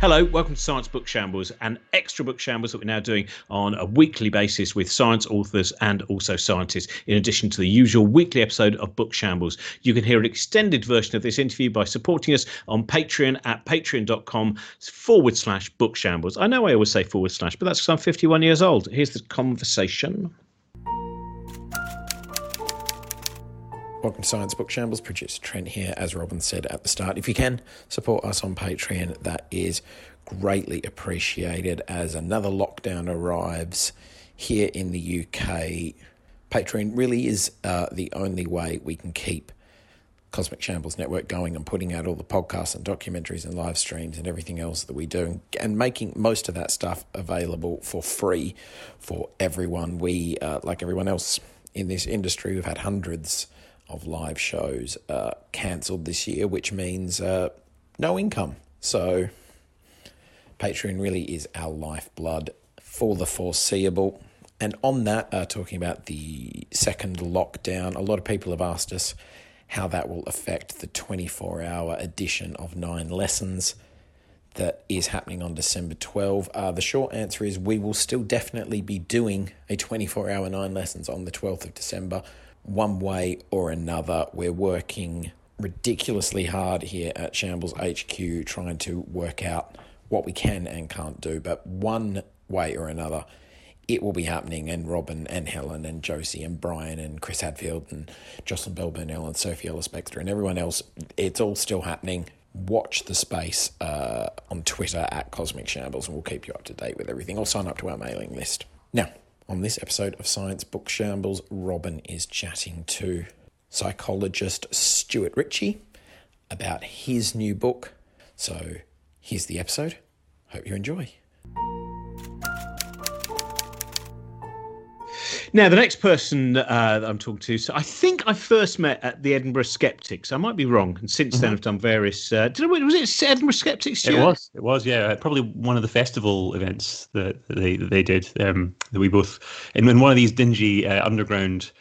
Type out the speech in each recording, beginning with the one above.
Hello, welcome to Science Book Shambles, an extra book shambles that we're now doing on a weekly basis with science authors and also scientists, in addition to the usual weekly episode of Book Shambles. You can hear an extended version of this interview by supporting us on Patreon at patreon.com forward slash book shambles. I know I always say forward slash, but that's because I'm 51 years old. Here's the conversation. Welcome to Science Book Shambles. Producer Trent here. As Robin said at the start, if you can support us on Patreon, that is greatly appreciated. As another lockdown arrives here in the UK, Patreon really is uh, the only way we can keep Cosmic Shambles Network going and putting out all the podcasts and documentaries and live streams and everything else that we do and making most of that stuff available for free for everyone. We, uh, like everyone else in this industry, we've had hundreds of live shows uh, cancelled this year, which means uh, no income. So Patreon really is our lifeblood for the foreseeable. And on that, uh, talking about the second lockdown, a lot of people have asked us how that will affect the 24 hour edition of Nine Lessons that is happening on December 12. Uh, the short answer is we will still definitely be doing a 24 hour Nine Lessons on the 12th of December one way or another. We're working ridiculously hard here at Shambles HQ trying to work out what we can and can't do, but one way or another, it will be happening. And Robin and Helen and Josie and Brian and Chris Hadfield and Jocelyn Bell Burnell and Sophie Ellis Bextor and everyone else, it's all still happening. Watch the space uh, on Twitter at Cosmic Shambles and we'll keep you up to date with everything. Or sign up to our mailing list. Now, on this episode of Science Book Shambles, Robin is chatting to psychologist Stuart Ritchie about his new book. So here's the episode. Hope you enjoy. Now, the next person uh, that I'm talking to, so I think I first met at the Edinburgh Skeptics. I might be wrong, and since mm-hmm. then I've done various. Uh, did I, was it Edinburgh Skeptics? Stuart? It was. It was. Yeah, probably one of the festival events that, that they that they did. Um, that we both in, in one of these dingy uh, underground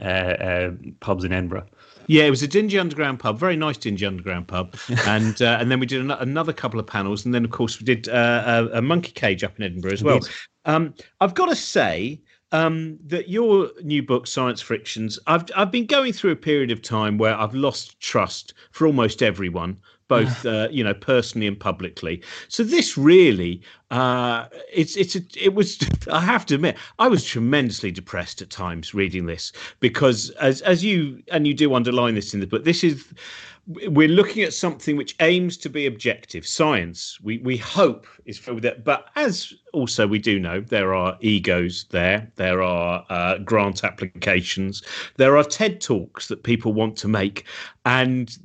uh, uh, pubs in Edinburgh. Yeah, it was a dingy underground pub, very nice dingy underground pub, and uh, and then we did an- another couple of panels, and then of course we did uh, a, a, monkey cage up in Edinburgh as well. Um, I've got to say, um, that your new book, Science Frictions, I've I've been going through a period of time where I've lost trust for almost everyone, both uh, you know personally and publicly. So this really, uh, it's it's a, it was. I have to admit, I was tremendously depressed at times reading this because, as as you and you do underline this in the book, this is we're looking at something which aims to be objective. Science we we hope is filled with that but as also we do know there are egos there. There are uh, grant applications. There are ted talks that people want to make. And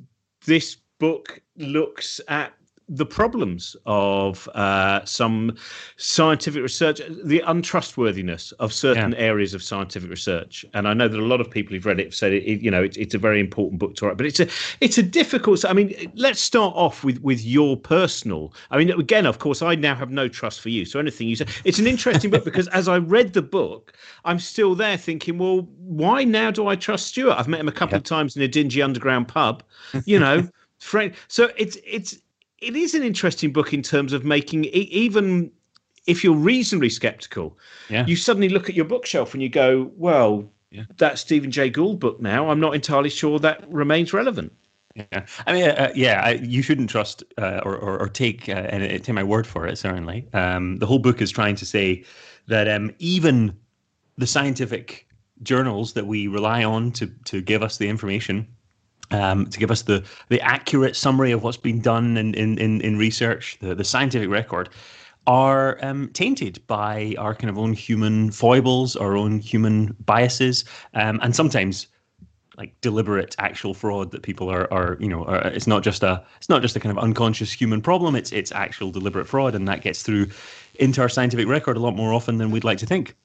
this book looks at the problems of uh, some scientific research, the untrustworthiness of certain yeah. areas of scientific research. And I know that a lot of people who've read it have said it, you know, it, it's a very important book to write, but it's a it's a difficult. I mean, let's start off with with your personal. I mean, again, of course, I now have no trust for you. So anything you say, it's an interesting book because as I read the book, I'm still there thinking, well, why now do I trust Stuart? I've met him a couple yeah. of times in a dingy underground pub, you know. So it's it's it is an interesting book in terms of making even if you're reasonably skeptical, yeah. you suddenly look at your bookshelf and you go, well, yeah. that Stephen Jay Gould book now, I'm not entirely sure that remains relevant. Yeah, I mean, uh, uh yeah, I, you shouldn't trust uh, or, or, or, take uh, and take my word for it. Certainly, um, the whole book is trying to say that um, even the scientific journals that we rely on to to give us the information um, to give us the the accurate summary of what's been done in in, in, in research, the, the scientific record, are um, tainted by our kind of own human foibles, our own human biases, um, and sometimes like deliberate actual fraud that people are are you know are, it's not just a it's not just a kind of unconscious human problem it's it's actual deliberate fraud and that gets through into our scientific record a lot more often than we'd like to think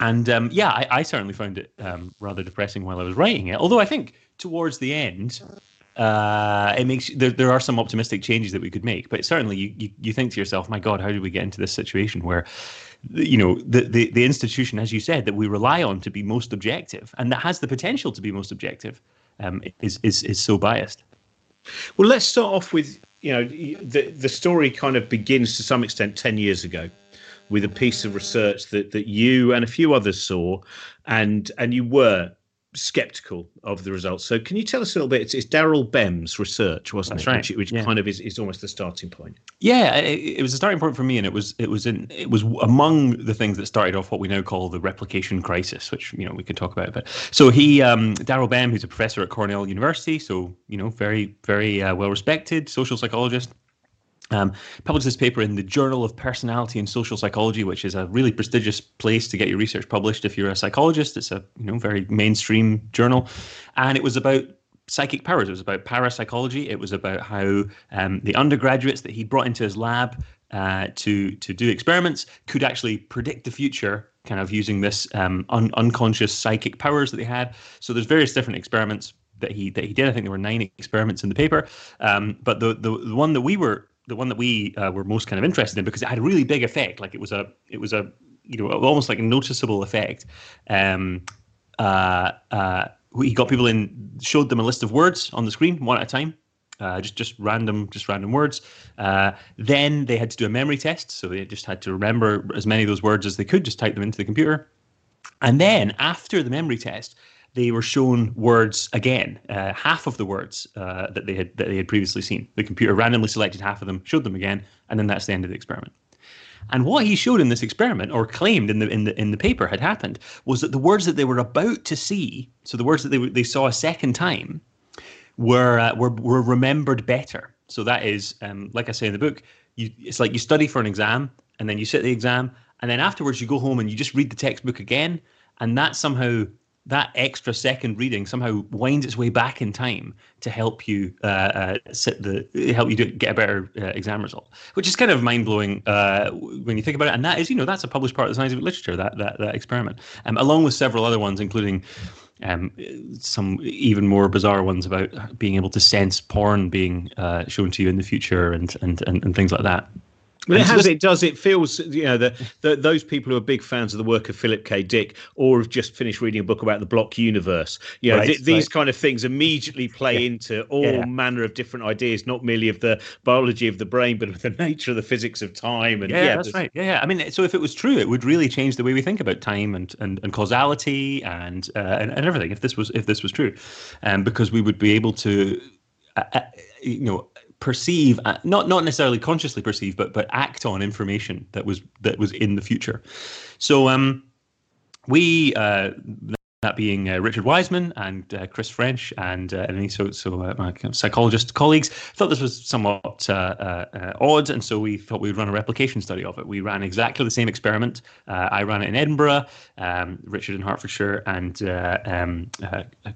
and um, yeah I, I, certainly found it um, rather depressing while I was writing it although I think towards the end, uh, it makes there, there are some optimistic changes that we could make. But certainly, you, you, you think to yourself, my God, how did we get into this situation where, you know, the, the, the institution, as you said, that we rely on to be most objective and that has the potential to be most objective um, is, is, is so biased? Well, let's start off with you know, the the story kind of begins to some extent ten years ago, with a piece of research that that you and a few others saw, and and you were skeptical of the results. So, can you tell us a little bit? It's, it's Daryl Bem's research, wasn't That's it? right. Which, which Yeah. kind of is, is almost the starting point. Yeah, it, it was a starting point for me, and it was it was in it was among the things that started off what we now call the replication crisis, which you know we could talk about. But so he, um, Daryl Bem, who's a professor at Cornell University, so you know very very uh, well respected social psychologist. Um, published this paper in the Journal of Personality and Social Psychology, which is a really prestigious place to get your research published if you're a psychologist. It's a you know very mainstream journal, and it was about psychic powers. It was about parapsychology. It was about how um, the undergraduates that he brought into his lab uh, to to do experiments could actually predict the future, kind of using this um, un- unconscious psychic powers that they had. So there's various different experiments that he that he did. I think there were nine experiments in the paper, um, but the, the the one that we were the one that we uh, were most kind of interested in because it had a really big effect. Like it was a it was a you know almost like a noticeable effect. Um, uh, uh, he got people in, showed them a list of words on the screen one at a time, uh, just just random, just random words. Uh, then they had to do a memory test, so they just had to remember as many of those words as they could, just type them into the computer. And then after the memory test, they were shown words again, uh, half of the words uh, that they had that they had previously seen. The computer randomly selected half of them, showed them again, and then that's the end of the experiment. And what he showed in this experiment, or claimed in the in the in the paper, had happened was that the words that they were about to see, so the words that they they saw a second time, were uh, were were remembered better. So that is, um, like I say in the book, you it's like you study for an exam, and then you sit the exam, and then afterwards you go home and you just read the textbook again, and that somehow that extra second reading somehow winds its way back in time to help you uh, uh, sit the help you do, get a better uh, exam result, which is kind of mind blowing uh, when you think about it. And that is, you know, that's a published part of the scientific literature that that, that experiment, um, along with several other ones, including um, some even more bizarre ones about being able to sense porn being uh, shown to you in the future and and and, and things like that. Well, it has. It does. It feels. You know, that the, those people who are big fans of the work of Philip K. Dick, or have just finished reading a book about the block universe. You know, Right, th- these right. kind of things immediately play into all Yeah. manner of different ideas, not merely of the biology of the brain, but of the nature of the physics of time. And Yeah, yeah, that's right. Yeah, yeah. I mean, so if it was true, it would really change the way we think about time and and, and causality and, uh, and and everything. If this was if this was true, um, because we would be able to, uh, uh, you know, perceive uh, not not necessarily consciously perceive, but but act on information that was that was in the future. So um, we. Uh, that being uh, Richard Wiseman and uh, Chris French and uh, so so uh, my psychologist colleagues thought this was somewhat uh, uh, uh, odd, and so we thought we'd run a replication study of it. We ran exactly the same experiment. I ran it in Edinburgh, um, Richard in Hertfordshire, and um,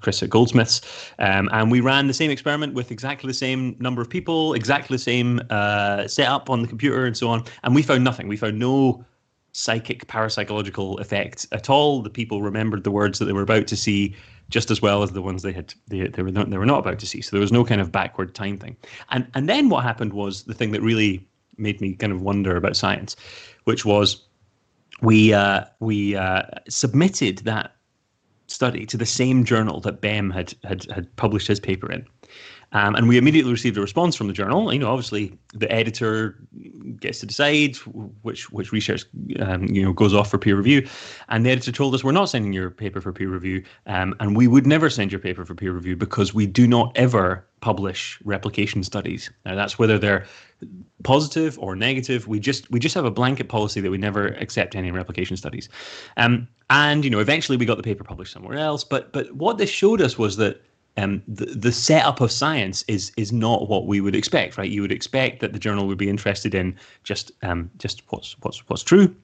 Chris at Goldsmiths, um, and we ran the same experiment with exactly the same number of people, exactly the same setup on the computer, and so on. And we found nothing. We found no psychic parapsychological effect at all. The people remembered the words that they were about to see just as well as the ones they had they, they were not, they were not about to see. So there was no kind of backward time thing. And and then what happened was the thing that really made me kind of wonder about science, which was we uh, we uh, submitted that study to the same journal that Bem had had had published his paper in. Um, and we immediately received a response from the journal. You know, obviously the editor gets to decide which which research um, you know goes off for peer review. And the editor told us we're not sending your paper for peer review, um, and we would never send your paper for peer review because we do not ever publish replication studies. Now that's whether they're positive or negative. We just we just have a blanket policy that we never accept any replication studies. Um, and you know, eventually we got the paper published somewhere else. But but what this showed us was that um, the, the setup of science is is not what we would expect, right? You would expect that the journal would be interested in just um, just what's what's what's true,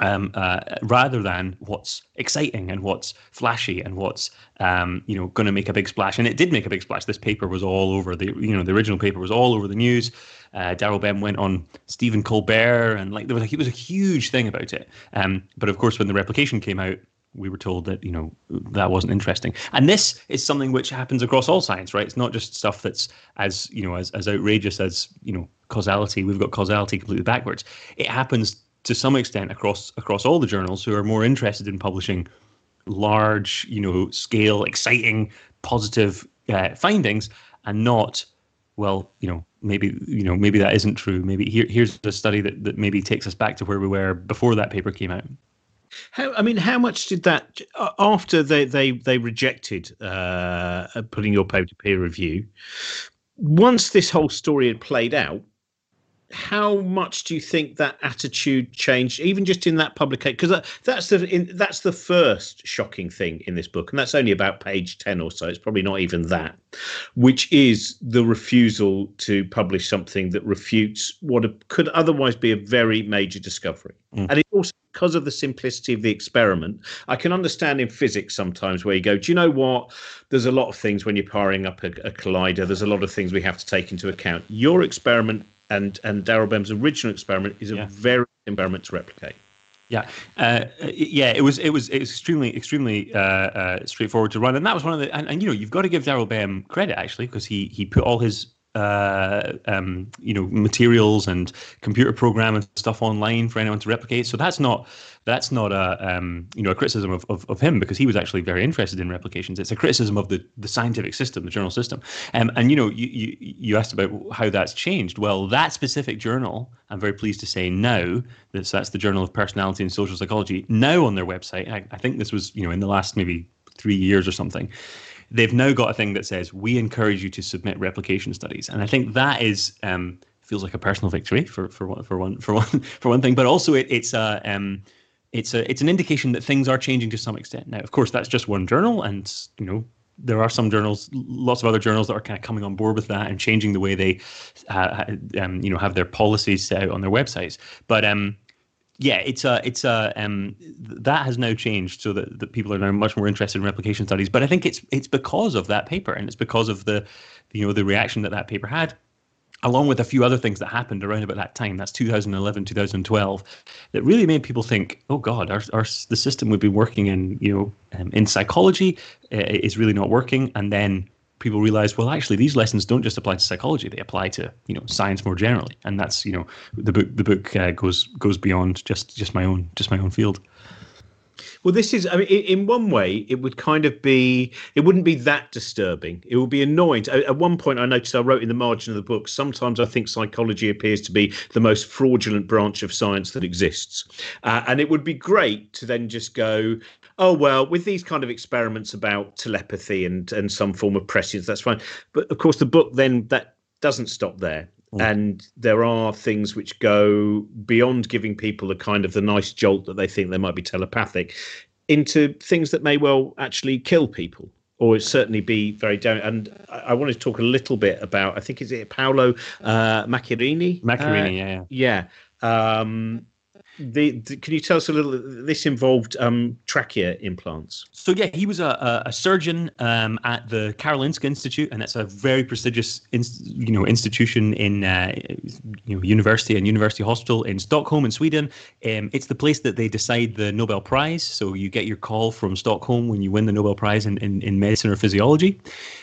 um, uh, rather than what's exciting and what's flashy and what's um, you know going to make a big splash. And it did make a big splash. This paper was all over the you know the original paper was all over the news. Uh, Daryl Bem went on Stephen Colbert and like there was like it was a huge thing about it. Um, but of course, when the replication came out, we were told that you know that wasn't interesting and this is something which happens across all science right it's not just stuff that's as you know as, as outrageous as you know causality we've got causality completely backwards it happens to some extent across across all the journals who are more interested in publishing large you know scale exciting positive uh, findings and not well, you know, maybe you know maybe that isn't true. Maybe here here's a study that, that maybe takes us back to where we were before that paper came out. How, I mean, how much did that after they they they rejected uh, putting your paper to peer review? Once this whole story had played out, how much do you think that attitude changed, even just in that publication? Because that, that's the in, that's the first shocking thing in this book, and that's only about page ten or so. It's probably not even that, which is the refusal to publish something that refutes what could otherwise be a very major discovery, mm. and it also because of the simplicity of the experiment. I can understand in physics sometimes where you go, do you know what? There's a lot of things when you're powering up a, a collider. There's a lot of things we have to take into account. Your experiment and and Daryl Bem's original experiment is a yeah. very experiment to replicate. Yeah, uh, yeah, it was it was it was extremely extremely uh, uh, straightforward to run, and that was one of the and, and you know you've got to give Daryl Bem credit actually because he he put all his uh, um, you know materials and computer program and stuff online for anyone to replicate. So that's not that's not a um, you know a criticism of, of, of, him because he was actually very interested in replications. It's a criticism of the, the scientific system, the journal system. Um, and you know you, you you asked about how that's changed. Well, that specific journal, I'm very pleased to say now that's that's the Journal of Personality and Social Psychology. Now on their website, I, I think this was you know in the last maybe three years or something they've now got a thing that says we encourage you to submit replication studies, and I think that is um, feels like a personal victory for for one for one for one for one thing, but also it, it's a um, it's a it's an indication that things are changing to some extent. Now, of course, that's just one journal, and you know there are some journals, lots of other journals that are kind of coming on board with that and changing the way they, uh, um, you know, have their policies set out on their websites. But um, yeah, it's a it's a um, that has now changed so that, that people are now much more interested in replication studies. But I think it's it's because of that paper and it's because of the you know the reaction that that paper had, along with a few other things that happened around about that time. That's 2011, 2012, that really made people think, oh God, our, our the system we've been working in you know um, in psychology uh, is really not working. And then people realize, well, actually, these lessons don't just apply to psychology; they apply to you know science more generally. And that's you know the book the book uh, goes goes beyond just just my own just my own field. Well, this is, I mean, in one way, it would kind of be, it wouldn't be that disturbing. It would be annoying. At one point, I noticed I wrote in the margin of the book, sometimes I think psychology appears to be the most fraudulent branch of science that exists. Uh, and it would be great to then just go, oh well with these kind of experiments about telepathy and and some form of prescience that's fine but of course the book then that doesn't stop there. And there are things which go beyond giving people the kind of the nice jolt that they think they might be telepathic into things that may well actually kill people or certainly be very down. And I, I want to talk a little bit about, I think, is it Paolo uh, Macchiarini? Macchiarini, uh, yeah. Yeah. yeah. Um, the, the, can you tell us a little? This involved um, trachea implants. So yeah, he was a, a surgeon um, at the Karolinska Institute, and it's a very prestigious, you know, institution in uh, you know university and university hospital in Stockholm in Sweden. Um, it's the place that they decide the Nobel Prize. So you get your call from Stockholm when you win the Nobel Prize in in, in medicine or physiology,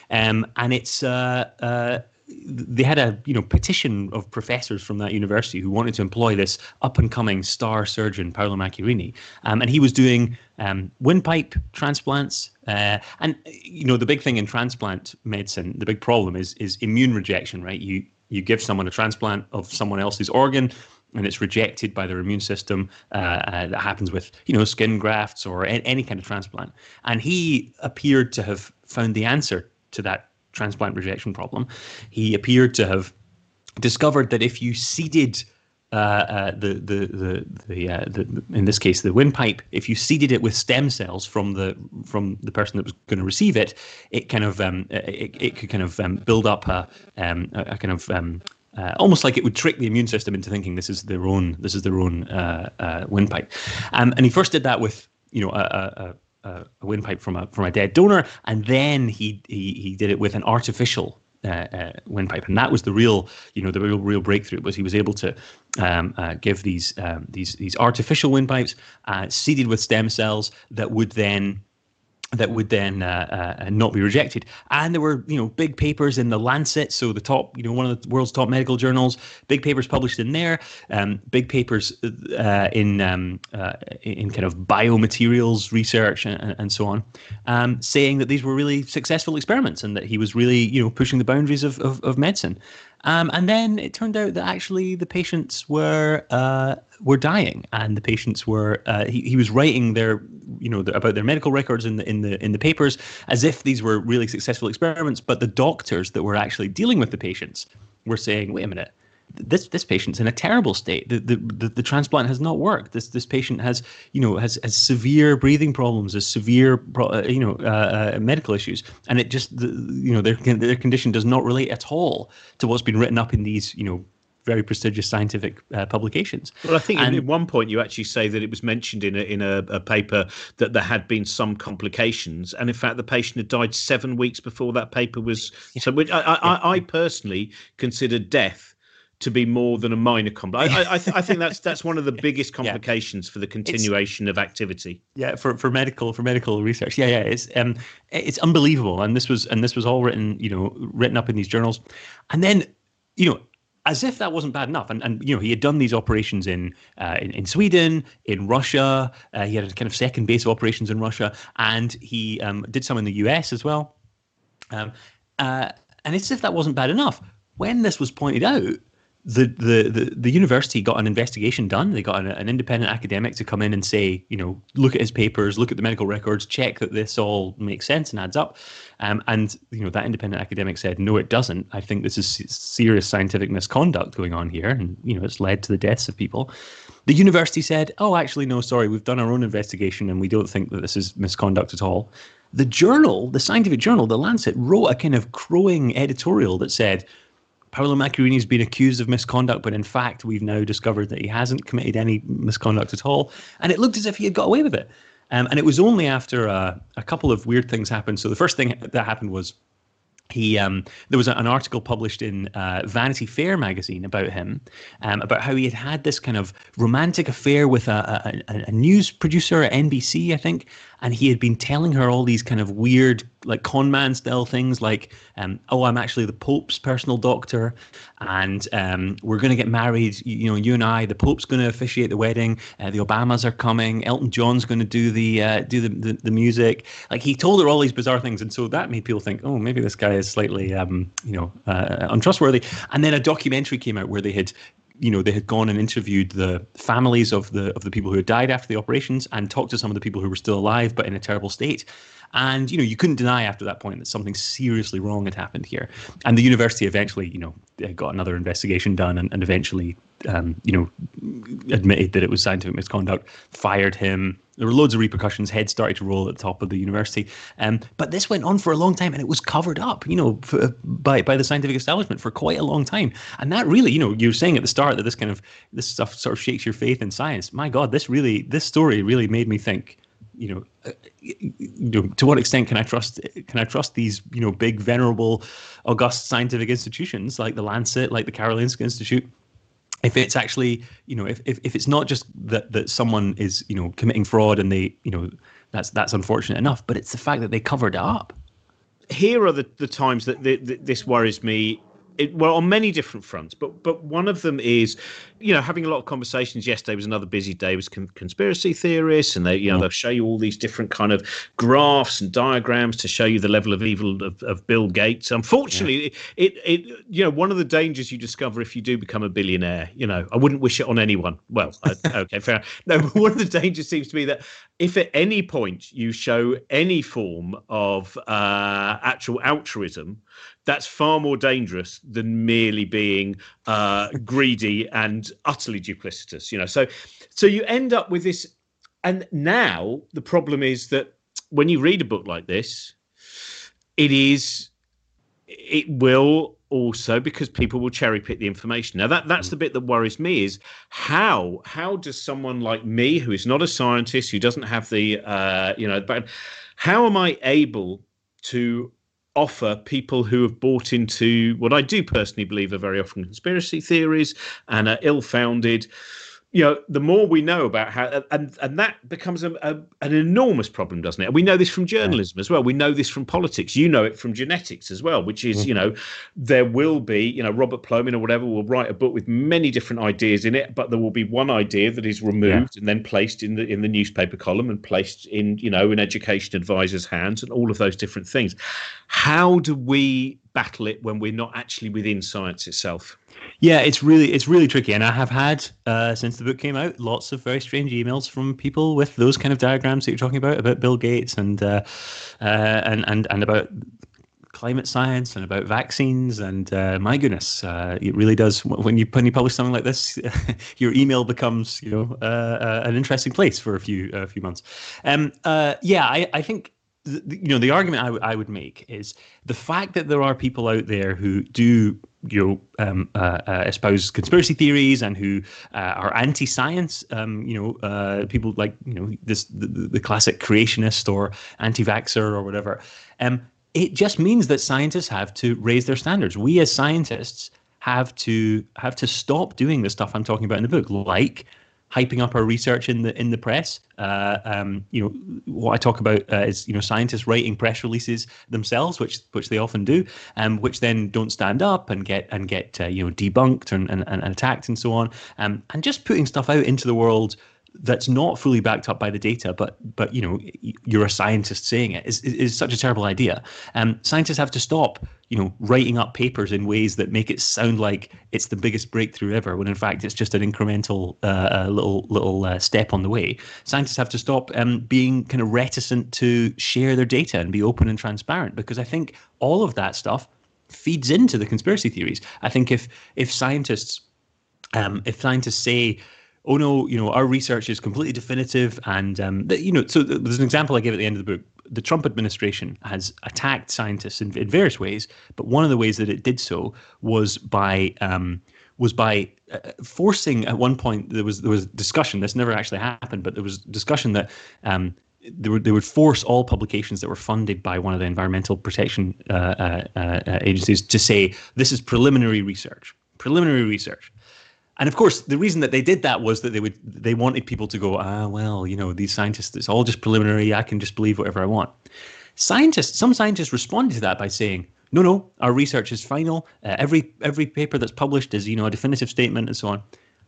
um, and it's uh, uh, they had a you know petition of professors from that university who wanted to employ this up and coming star surgeon Paolo Macchiarini, um, and he was doing um, windpipe transplants. Uh, and you know the big thing in transplant medicine, the big problem is is immune rejection. Right, you you give someone a transplant of someone else's organ, and it's rejected by their immune system. Uh, uh, that happens with you know skin grafts or a- any kind of transplant. And he appeared to have found the answer to that transplant rejection problem, he appeared to have discovered that if you seeded uh, uh, the the the the, uh, the, in this case the windpipe, if you seeded it with stem cells from the from the person that was going to receive it, it kind of um, it, it could kind of um, build up a, um, a, kind of um, uh, almost like it would trick the immune system into thinking this is their own this is their own uh, uh, windpipe, um, and he first did that with you know a, a, a, windpipe from a from a dead donor, and then he he he did it with an artificial uh, uh, windpipe, and that was the real, you know, the real real breakthrough was he was able to um, uh, give these um, these these artificial windpipes uh, seeded with stem cells that would then that would then uh, uh, not be rejected. And there were, you know, big papers in the Lancet, so the top, you know, one of the world's top medical journals. Big papers published in there. Um, big papers uh, in um, uh, in kind of biomaterials research and, and so on, um, saying that these were really successful experiments and that he was really, you know, pushing the boundaries of of, of medicine. Um, and then it turned out that actually the patients were uh, were dying, and the patients were uh, he, he was writing their you know the, about their medical records in the in the in the papers as if these were really successful experiments. But the doctors that were actually dealing with the patients were saying, "Wait a minute." This this patient's in a terrible state. The, the the, the transplant has not worked. This this patient has you know has, has severe breathing problems, has severe uh, you know uh, uh, medical issues, and it just the, you know their their condition does not relate at all to what's been written up in these you know very prestigious scientific uh, publications. Well, I think and, at one point you actually say that it was mentioned in a in a, a, paper that there had been some complications, and in fact the patient had died seven weeks before that paper was. Yeah. So, which I, I, I, I personally consider death to be more than a minor complication. I, I, th- I, think that's that's one of the biggest complications yeah. for the continuation it's, of activity. Yeah, for, for medical for medical research. Yeah, yeah, it's um it's unbelievable, and this was and this was all written you know written up in these journals, and then you know as if that wasn't bad enough. And, and you know, he had done these operations in uh, in, in, Sweden, in Russia. Uh, he had a kind of second base of operations in Russia, and he um, did some in the US as well. Um, uh, and it's as if that wasn't bad enough. When this was pointed out, the, the, the, university got an investigation done. They got an, an, independent academic to come in and say, you know, look at his papers, look at the medical records, check that this all makes sense and adds up. Um, and you know that independent academic said, no, it doesn't. I think this is serious scientific misconduct going on here, and you know it's led to the deaths of people. The university said, oh, actually, no, sorry, we've done our own investigation, and we don't think that this is misconduct at all. The journal, the scientific journal, the Lancet, wrote a kind of crowing editorial that said Paolo Macchiarini has been accused of misconduct, but in fact, we've now discovered that he hasn't committed any misconduct at all. And it looked as if he had got away with it. Um, and it was only after uh, a couple of weird things happened. So the first thing that happened was he um, there was an article published in uh, Vanity Fair magazine about him, um, about how he had had this kind of romantic affair with a, a, a, news producer at NBC, I think, and he had been telling her all these kind of weird, like con man style things, like, um, "Oh, I'm actually the Pope's personal doctor, and um, we're going to get married. You, know, you and I. The Pope's going to officiate the wedding. Uh, the Obamas are coming. Elton John's going to do the uh, do the, the, the music. Like he told her all these bizarre things, and so that made people think, oh, maybe this guy is slightly, um, you know, uh, untrustworthy. And then a documentary came out where they had you know they had gone and interviewed the families of the of the people who had died after the operations and talked to some of the people who were still alive but in a terrible state. And you know you couldn't deny after that point that something seriously wrong had happened here. And the university eventually you know eh, got another investigation done and, and eventually um, you know admitted that it was scientific misconduct fired him there were loads of repercussions. Heads started to roll at the top of the university, um, but this went on for a long time, and it was covered up, you know, for, by by the scientific establishment for quite a long time. And that really, you know, you were saying at the start that this kind of this stuff sort of shakes your faith in science. My God, this really, this story really made me think. You know, uh, you know, to what extent can I trust? Can I trust these, you know, big, venerable, august scientific institutions like the Lancet, like the Karolinska Institute? If it's actually you know if, if, if it's not just that that someone is you know committing fraud and they you know that's that's unfortunate enough but it's the fact that they covered it up. Here are the, the times that this worries me it, well on many different fronts but but one of them is you know having a lot of conversations. Yesterday was another busy day with con- conspiracy theorists and they you know they'll show you all these different kind of graphs and diagrams to show you the level of evil of, of bill gates. Unfortunately yeah. it, it you know one of the dangers you discover if you do become a billionaire you know i wouldn't wish it on anyone. Well okay fair no one of the dangers seems to be that if at any point you show any form of uh, actual altruism that's far more dangerous than merely being uh, greedy and utterly duplicitous. You know, so so you end up with this, and now the problem is that when you read a book like this, it is it will also because people will cherry pick the information. Now that that's the bit that worries me is how how does someone like me who is not a scientist who doesn't have the uh, you know how am I able to offer people who have bought into what I do personally believe are very often conspiracy theories and are ill founded you know, the more we know about how, and and that becomes a, a, an enormous problem, doesn't it? And we know this from journalism as well. We know this from politics. You know it from genetics as well, which is, mm-hmm. you know, there will be, you know, Robert Plomin or whatever will write a book with many different ideas in it, but there will be one idea that is removed yeah. and then placed in the in the newspaper column and placed in, you know, in education advisors' hands and all of those different things. How do we battle it when we're not actually within science itself? Yeah, it's really it's really tricky, and I have had uh, since the book came out lots of very strange emails from people with those kind of diagrams that you're talking about about Bill Gates and uh, uh, and and and about climate science and about vaccines and uh, my goodness uh, it really does when you when you publish something like this your email becomes you know uh, uh an interesting place for a few a few months. Um, uh, yeah I, I think you know the argument I, w- I would make is the fact that there are people out there who do you know um, uh, uh, espouse conspiracy theories and who uh, are anti-science um, you know uh, people like you know this the, the classic creationist or anti-vaxxer or whatever um, it just means that scientists have to raise their standards. We as scientists have to have to stop doing the stuff I'm talking about in the book like hyping up our research in the in the press. Uh, um, you know, what I talk about uh, is you know scientists writing press releases themselves, which which they often do, um, which then don't stand up and get and get uh, you know debunked and, and, and attacked and so on, um, and just putting stuff out into the world that's not fully backed up by the data, but but you know you're a scientist saying it is is such a terrible idea. Um, scientists have to stop you know writing up papers in ways that make it sound like it's the biggest breakthrough ever, when in fact it's just an incremental uh, uh little little uh, step on the way. Scientists have to stop um, being kind of reticent to share their data and be open and transparent, because I think all of that stuff feeds into the conspiracy theories. I think if if scientists um, if scientists say oh no, you know, our research is completely definitive. And, um, you know, so there's an example I gave at the end of the book. The Trump administration has attacked scientists in, in various ways, but one of the ways that it did so was by um, was by uh, forcing at one point there was there was discussion. This never actually happened, but there was discussion that um, they would they would force all publications that were funded by one of the environmental protection uh, uh, uh agencies to say this is preliminary research. Preliminary research. And of course, the reason that they did that was that they would they wanted people to go, ah, well, you know, these scientists, it's all just preliminary. I can just believe whatever I want. Scientists, some scientists responded to that by saying, no, no, our research is final. Uh, every every paper that's published is, you know, a definitive statement and so on.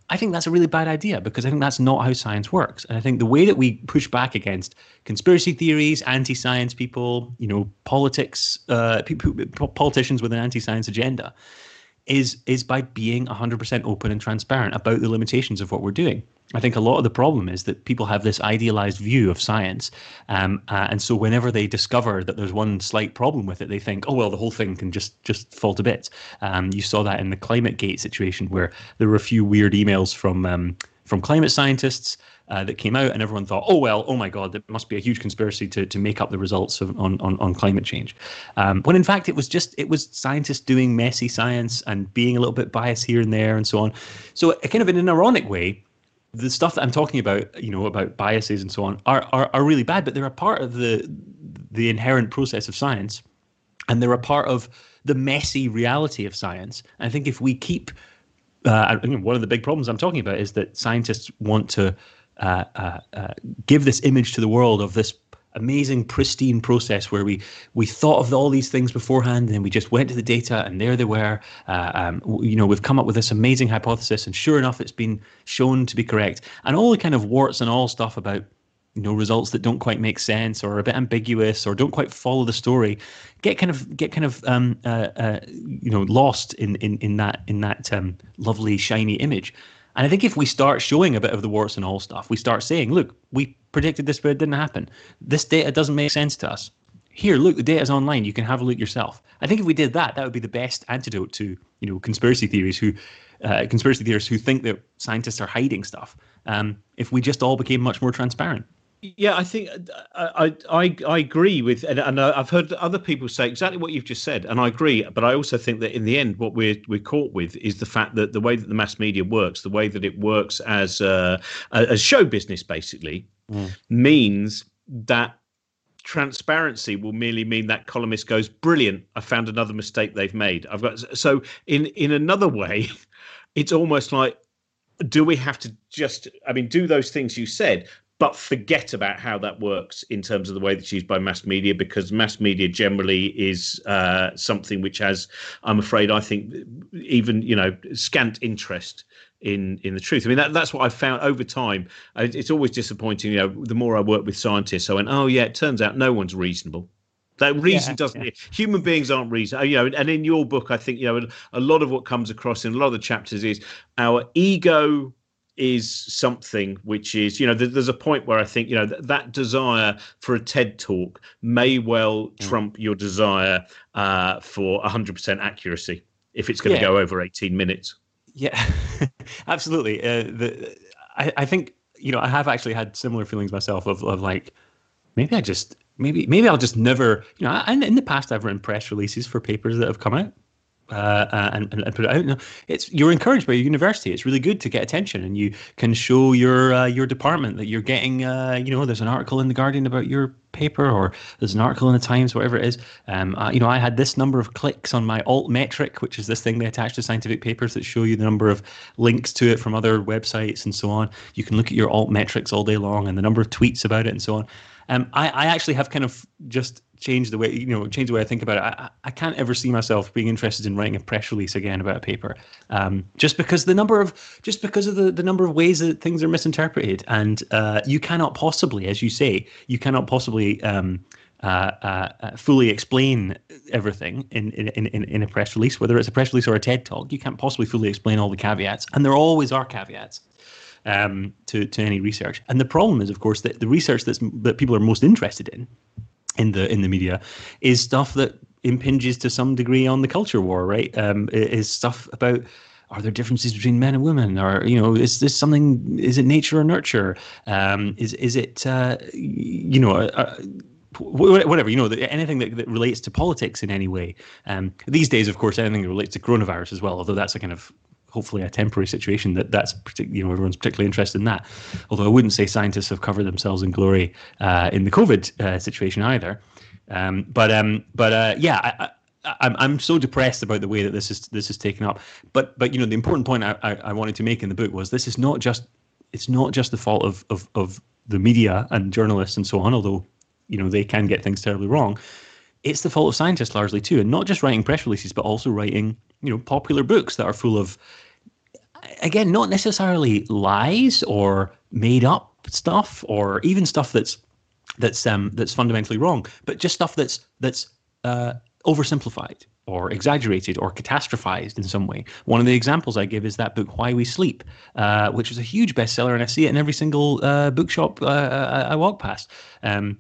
I think that's a really bad idea because I think that's not how science works. And I think the way that we push back against conspiracy theories, anti-science people, you know, politics, uh, people, politicians with an anti-science agenda, is is by being 100% open and transparent about the limitations of what we're doing. I think a lot of the problem is that people have this idealized view of science, um, uh, and so whenever they discover that there's one slight problem with it, they think, "Oh well, the whole thing can just just fall to bits." Um, you saw that in the climate gate situation, where there were a few weird emails from um, from climate scientists uh, that came out, and everyone thought, "Oh well, oh my God, there must be a huge conspiracy to to make up the results of, on, on on climate change." Um, when in fact, it was just it was scientists doing messy science and being a little bit biased here and there and so on. So, uh, kind of in an ironic way, the stuff that I'm talking about, you know, about biases and so on, are are, are really bad, but they're a part of the the inherent process of science, and they're a part of the messy reality of science. And I think if we keep uh, one of the big problems I'm talking about is that scientists want to uh, uh, uh, give this image to the world of this amazing pristine process where we we thought of all these things beforehand and then we just went to the data and there they were. Uh, um, you know we've come up with this amazing hypothesis and sure enough it's been shown to be correct. And all the kind of warts and all stuff about you know results that don't quite make sense or are a bit ambiguous or don't quite follow the story get kind of get kind of um, uh, uh, you know lost in in in that in that um, lovely shiny image and I think if we start showing a bit of the warts and all stuff, we start saying, look, we predicted this, but it didn't happen. This data doesn't make sense to us. Here, look, the data's online. You can have a look yourself. I think if we did that, that would be the best antidote to, you know, conspiracy theories who, uh, conspiracy theorists who think that scientists are hiding stuff. Um, if we just all became much more transparent. Yeah, I think I I, I agree with, and, and I've heard other people say exactly what you've just said, and I agree. But I also think that in the end, what we're we're caught with is the fact that the way that the mass media works, the way that it works as uh, as show business, basically, mm. means that transparency will merely mean that columnist goes, "Brilliant! I found another mistake they've made." I've got so in in another way, it's almost like do we have to just? I mean, do those things you said, but forget about how that works in terms of the way that's used by mass media because mass media generally is uh, something which has i'm afraid i think even you know scant interest in in the truth i mean that, that's what i've found over time it's always disappointing you know the more i work with scientists i went oh yeah it turns out no one's reasonable that reason yeah, doesn't. Yeah. Human beings aren't reason. You know, and in your book, I think you know a lot of what comes across in a lot of the chapters is our ego is something which is you know there's a point where i think you know that, that desire for a ted talk may well mm. trump your desire uh, for 100% accuracy if it's going to yeah. go over 18 minutes yeah absolutely uh, the, I, I think you know i have actually had similar feelings myself of, of like maybe i just maybe maybe i'll just never you know I, in the past i've written press releases for papers that have come out uh, uh, and, and, put it out. It's you're encouraged by your university. It's really good to get attention, and you can show your uh, your department that you're getting. Uh, you know, there's an article in the Guardian about your paper, or there's an article in the Times, whatever it is. Um, you know, I had this number of clicks on my alt metric, which is this thing they attach to scientific papers that show you the number of links to it from other websites and so on. You can look at your alt metrics all day long and the number of tweets about it and so on. Um, I, I actually have kind of just changed the way you know changed the way I think about it. I, I can't ever see myself being interested in writing a press release again about a paper, um, just because the number of just because of the, the number of ways that things are misinterpreted, and uh, you cannot possibly, as you say, you cannot possibly. Um, uh, uh, uh fully explain everything in, in, in, in a press release, whether it's a press release or a TED talk. You can't possibly fully explain all the caveats, and there always are caveats um, to to any research. And the problem is, of course, that the research that's that people are most interested in in the in the media is stuff that impinges to some degree on the culture war, right? Um, is stuff about are there differences between men and women? Or you know is this something is it nature or nurture? Um, is is it uh, you know uh, uh whatever you know anything that, that relates to politics in any way. Um, these days of course anything that relates to coronavirus as well although that's a kind of hopefully a temporary situation that that's you know everyone's particularly interested in that. Although I wouldn't say scientists have covered themselves in glory uh, in the COVID uh, situation either. Um, but um, but uh, yeah, I, I, I'm I'm so depressed about the way that this is this is taken up. But but you know the important point I, I, I wanted to make in the book was this is not just it's not just the fault of of of the media and journalists and so on. Although you know they can get things terribly wrong. It's the fault of scientists largely too, and not just writing press releases, but also writing you know popular books that are full of again, not necessarily lies or made up stuff or even stuff that's that's um that's fundamentally wrong, but just stuff that's that's uh, oversimplified or exaggerated or catastrophized in some way. One of the examples I give is that book Why We Sleep, uh, which is a huge bestseller, and I see it in every single uh, bookshop uh, I, I, walk past. Um,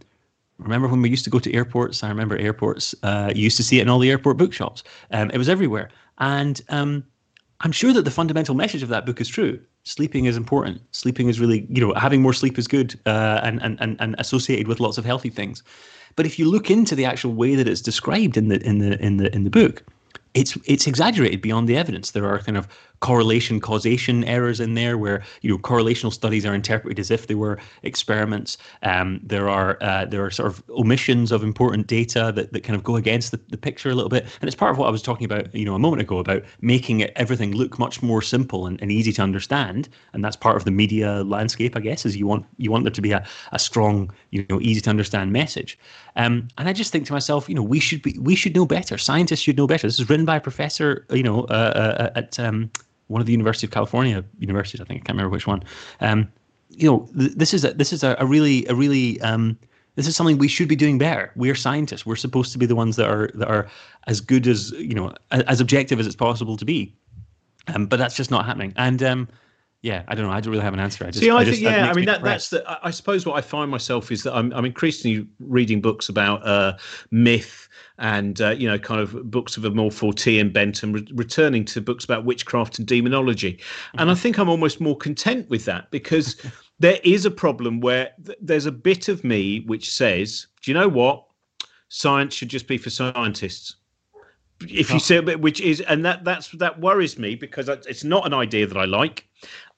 remember when we used to go to airports? I remember airports. Uh, you used to see it in all the airport bookshops. Um, it was everywhere, and um, I'm sure that the fundamental message of that book is true. Sleeping is important. Sleeping is really, you know, having more sleep is good uh, and, and, and, and associated with lots of healthy things. But if you look into the actual way that it's described in the in the in the in the book, it's it's exaggerated beyond the evidence. There are kind of correlation causation errors in there where you know correlational studies are interpreted as if they were experiments. Um, there are uh, there are sort of omissions of important data that, that kind of go against the, the picture a little bit, and it's part of what I was talking about you know a moment ago about making it everything look much more simple and, and easy to understand, and that's part of the media landscape, I guess, is you want you want there to be a, a strong you know easy to understand message. Um, and I just think to myself, you know, we should be we should know better. Scientists should know better. This is written by a professor, you know, uh, uh, at um, one of the University of California universities. I think I can't remember which one. Um, you know, th- this is a, this is a, a really a really um, this is something we should be doing better. We're scientists. We're supposed to be the ones that are that are as good as you know as objective as it's possible to be. Um, but that's just not happening. And um, yeah, I don't know. I don't really have an answer. I just, See, I, I think, yeah, I mean, that, that's the, I suppose what I find myself is that I'm, I'm increasingly reading books about uh, myth and, uh, you know, kind of books of a more Fortean bent and re- returning to books about witchcraft and demonology. Mm-hmm. And I think I'm almost more content with that because there is a problem where th- there's a bit of me which says, do you know what? Science should just be for scientists if you oh. say which is and that that's that worries me because it's not an idea that I like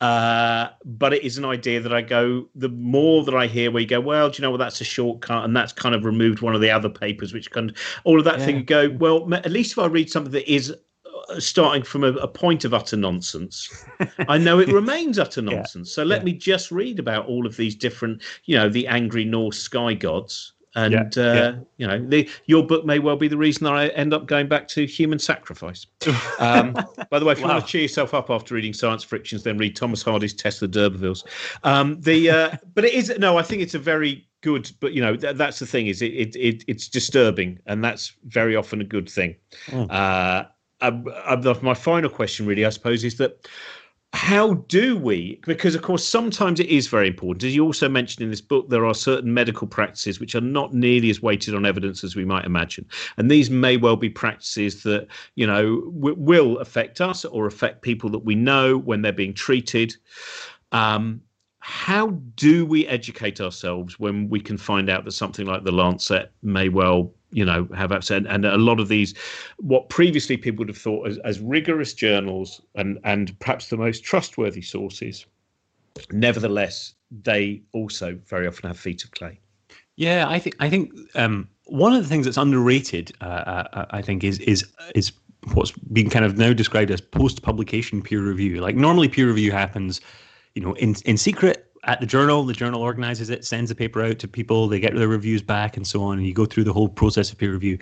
uh, but it is an idea that I go, the more that I hear where you go, well, do you know what, that's a shortcut. And that's kind of removed one of the other papers, which kind of all of that yeah. thing. Go, well, at least if I read something that is starting from a, a point of utter nonsense. I know it remains utter nonsense. Yeah. So let yeah. me just read about all of these different, you know, the angry Norse sky gods and yeah, uh, yeah. you know the, your book may well be the reason that I end up going back to human sacrifice. Um, by the way, if you want to cheer yourself up after reading science frictions, then read Thomas Hardy's Tess of the d'Urbervilles. Um, the uh, but it is no, I think it's a very good, but you know th- that's the thing is it, it, it it's disturbing, and that's very often a good thing. Mm. Uh, uh, my final question, really, I suppose, is that how do we because of course sometimes it is very important. As you also mentioned in this book there are certain medical practices which are not nearly as weighted on evidence as we might imagine. And these may well be practices that you know w- will affect us or affect people that we know when they're being treated. Um, how do we educate ourselves when we can find out that something like the lancet may well you know have upset and a lot of these what previously people would have thought as, as rigorous journals and and perhaps the most trustworthy sources nevertheless they also very often have feet of clay. Yeah i think i think um, one of the things that's underrated uh, uh, i think is is is what's being kind of now described as post publication peer review. Like normally peer review happens you know in in secret at the journal. The journal organizes it, sends the paper out to people, they get their reviews back, and so on. And you go through the whole process of peer review.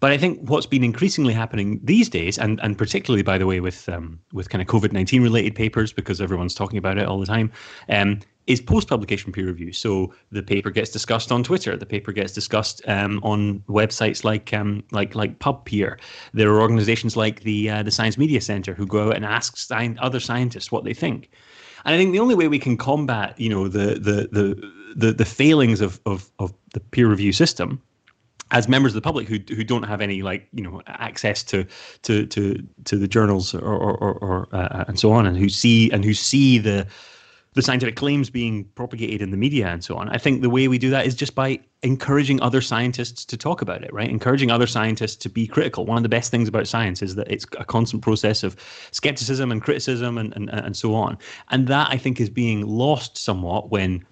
But I think what's been increasingly happening these days, and and particularly by the way with um, with kind of COVID nineteen related papers, because everyone's talking about it all the time. Um, is post publication peer review. So the paper gets discussed on Twitter. The paper gets discussed um, on websites like um, like like PubPeer. There are organizations like the uh, the Science Media Center who go out and ask sci- other scientists what they think. And I think the only way we can combat, you know, the the the the, the failings of, of of the peer review system as members of the public who who don't have any like you know access to to to to the journals or or, or, uh, and so on and who see and who see the the scientific claims being propagated in the media and so on. I think the way we do that is just by encouraging other scientists to talk about it, right? Encouraging other scientists to be critical. One of the best things about science is that it's a constant process of skepticism and criticism and, and, and so on. And that I think is being lost somewhat when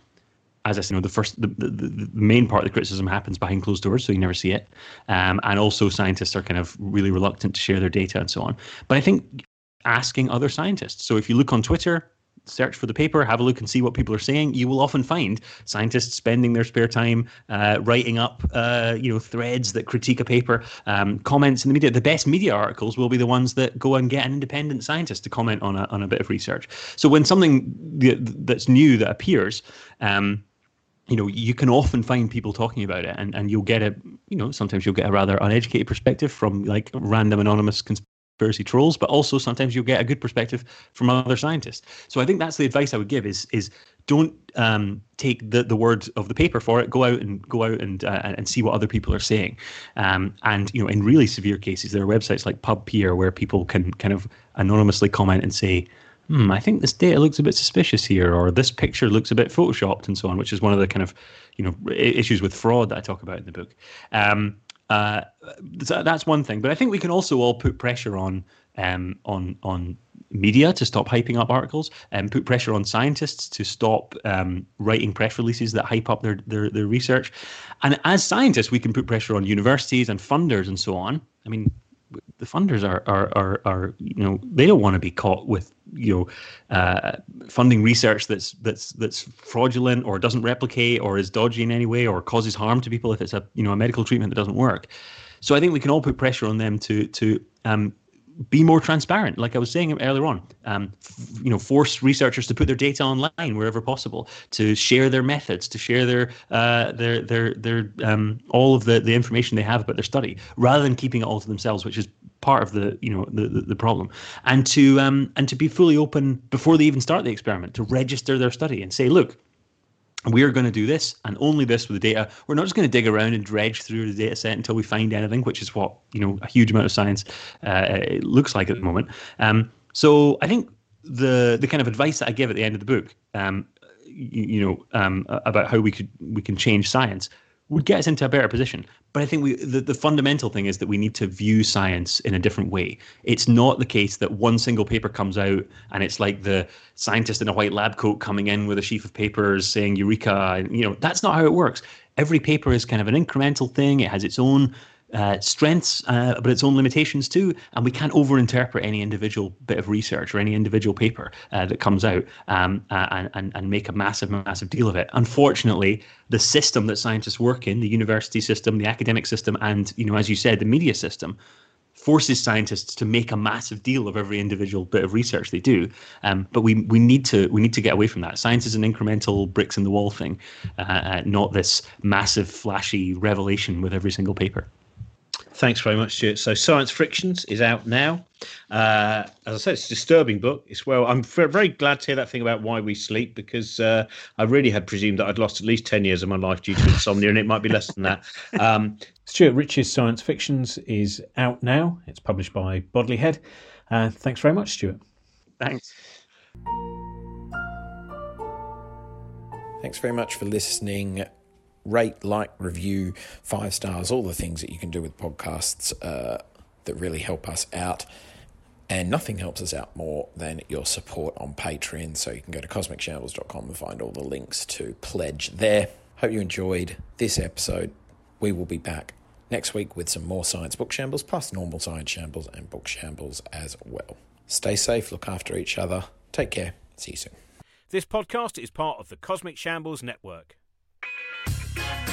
as I said, you know, the first, the, the, the, main part of the criticism happens behind closed doors, so you never see it. Um, and also, scientists are kind of really reluctant to share their data and so on. But I think asking other scientists. So if you look on Twitter, search for the paper, have a look and see what people are saying. You will often find scientists spending their spare time uh, writing up, uh, you know, threads that critique a paper, um, comments in the media. The best media articles will be the ones that go and get an independent scientist to comment on a on a bit of research. So when something that's new that appears. Um, you know, you can often find people talking about it, and, and you'll get a, you know, sometimes you'll get a rather uneducated perspective from like random anonymous conspiracy trolls, but also sometimes you'll get a good perspective from other scientists. So I think that's the advice I would give: is is don't um, take the, the word of the paper for it. Go out and go out and uh, and see what other people are saying. Um, and you know, in really severe cases, there are websites like PubPeer where people can kind of anonymously comment and say, "Hmm, I think this data looks a bit suspicious here," or "This picture looks a bit photoshopped," and so on. Which is one of the kind of you know issues with fraud that I talk about in the book. Um, uh, that's one thing, but I think we can also all put pressure on um, on on media to stop hyping up articles and put pressure on scientists to stop um, writing press releases that hype up their, their, their research. And as scientists, we can put pressure on universities and funders and so on. I mean, the funders are are are, are you know they don't want to be caught with you know uh, funding research that's that's that's fraudulent or doesn't replicate or is dodgy in any way or causes harm to people if it's a you know a medical treatment that doesn't work. So I think we can all put pressure on them to to um, be more transparent. Like I was saying earlier on, um, f- you know, force researchers to put their data online wherever possible, to share their methods, to share their uh, their their their um, all of the the information they have about their study, rather than keeping it all to themselves, which is part of the you know the the, the problem, and to um and to be fully open before they even start the experiment, to register their study and say, look, we are going to do this and only this with the data. We're not just going to dig around and dredge through the data set until we find anything, which is what you know a huge amount of science uh, looks like at the moment. Um, so I think the the kind of advice that I give at the end of the book, um, you, you, know, um, about how we could we can change science would get us into a better position. But I think we the, the fundamental thing is that we need to view science in a different way. It's not the case that one single paper comes out and it's like the scientist in a white lab coat coming in with a sheaf of papers saying eureka. You know, that's not how it works. Every paper is kind of an incremental thing. It has its own uh, strengths, uh, but its own limitations too. And we can't overinterpret any individual bit of research or any individual paper uh, that comes out um, and, and, and make a massive, massive deal of it. Unfortunately, the system that scientists work in, the university system, the academic system, and, you know, as you said, the media system, forces scientists to make a massive deal of every individual bit of research they do. Um, but we we need to we need to get away from that. Science is an incremental bricks in the wall thing, uh, uh, not this massive flashy revelation with every single paper. Thanks very much, Stuart. So, Science Fictions is out now. Uh, as I said, it's a disturbing book. It's well, I'm very glad to hear that thing about why we sleep because uh, I really had presumed that I'd lost at least 10 years of my life due to insomnia, and it might be less than that. Um, Stuart Ritchie's Science Fictions is out now. It's published by Bodley Head. Uh, thanks very much, Stuart. Thanks. Thanks very much for listening rate, like, review, five stars, all the things that you can do with podcasts uh, that really help us out. And nothing helps us out more than your support on Patreon. So you can go to cosmicshambles.com and find all the links to pledge there. Hope you enjoyed this episode. We will be back next week with some more science book shambles, plus normal science shambles and book shambles as well. Stay safe, look after each other. Take care. See you soon. This podcast is part of the Cosmic Shambles Network. You.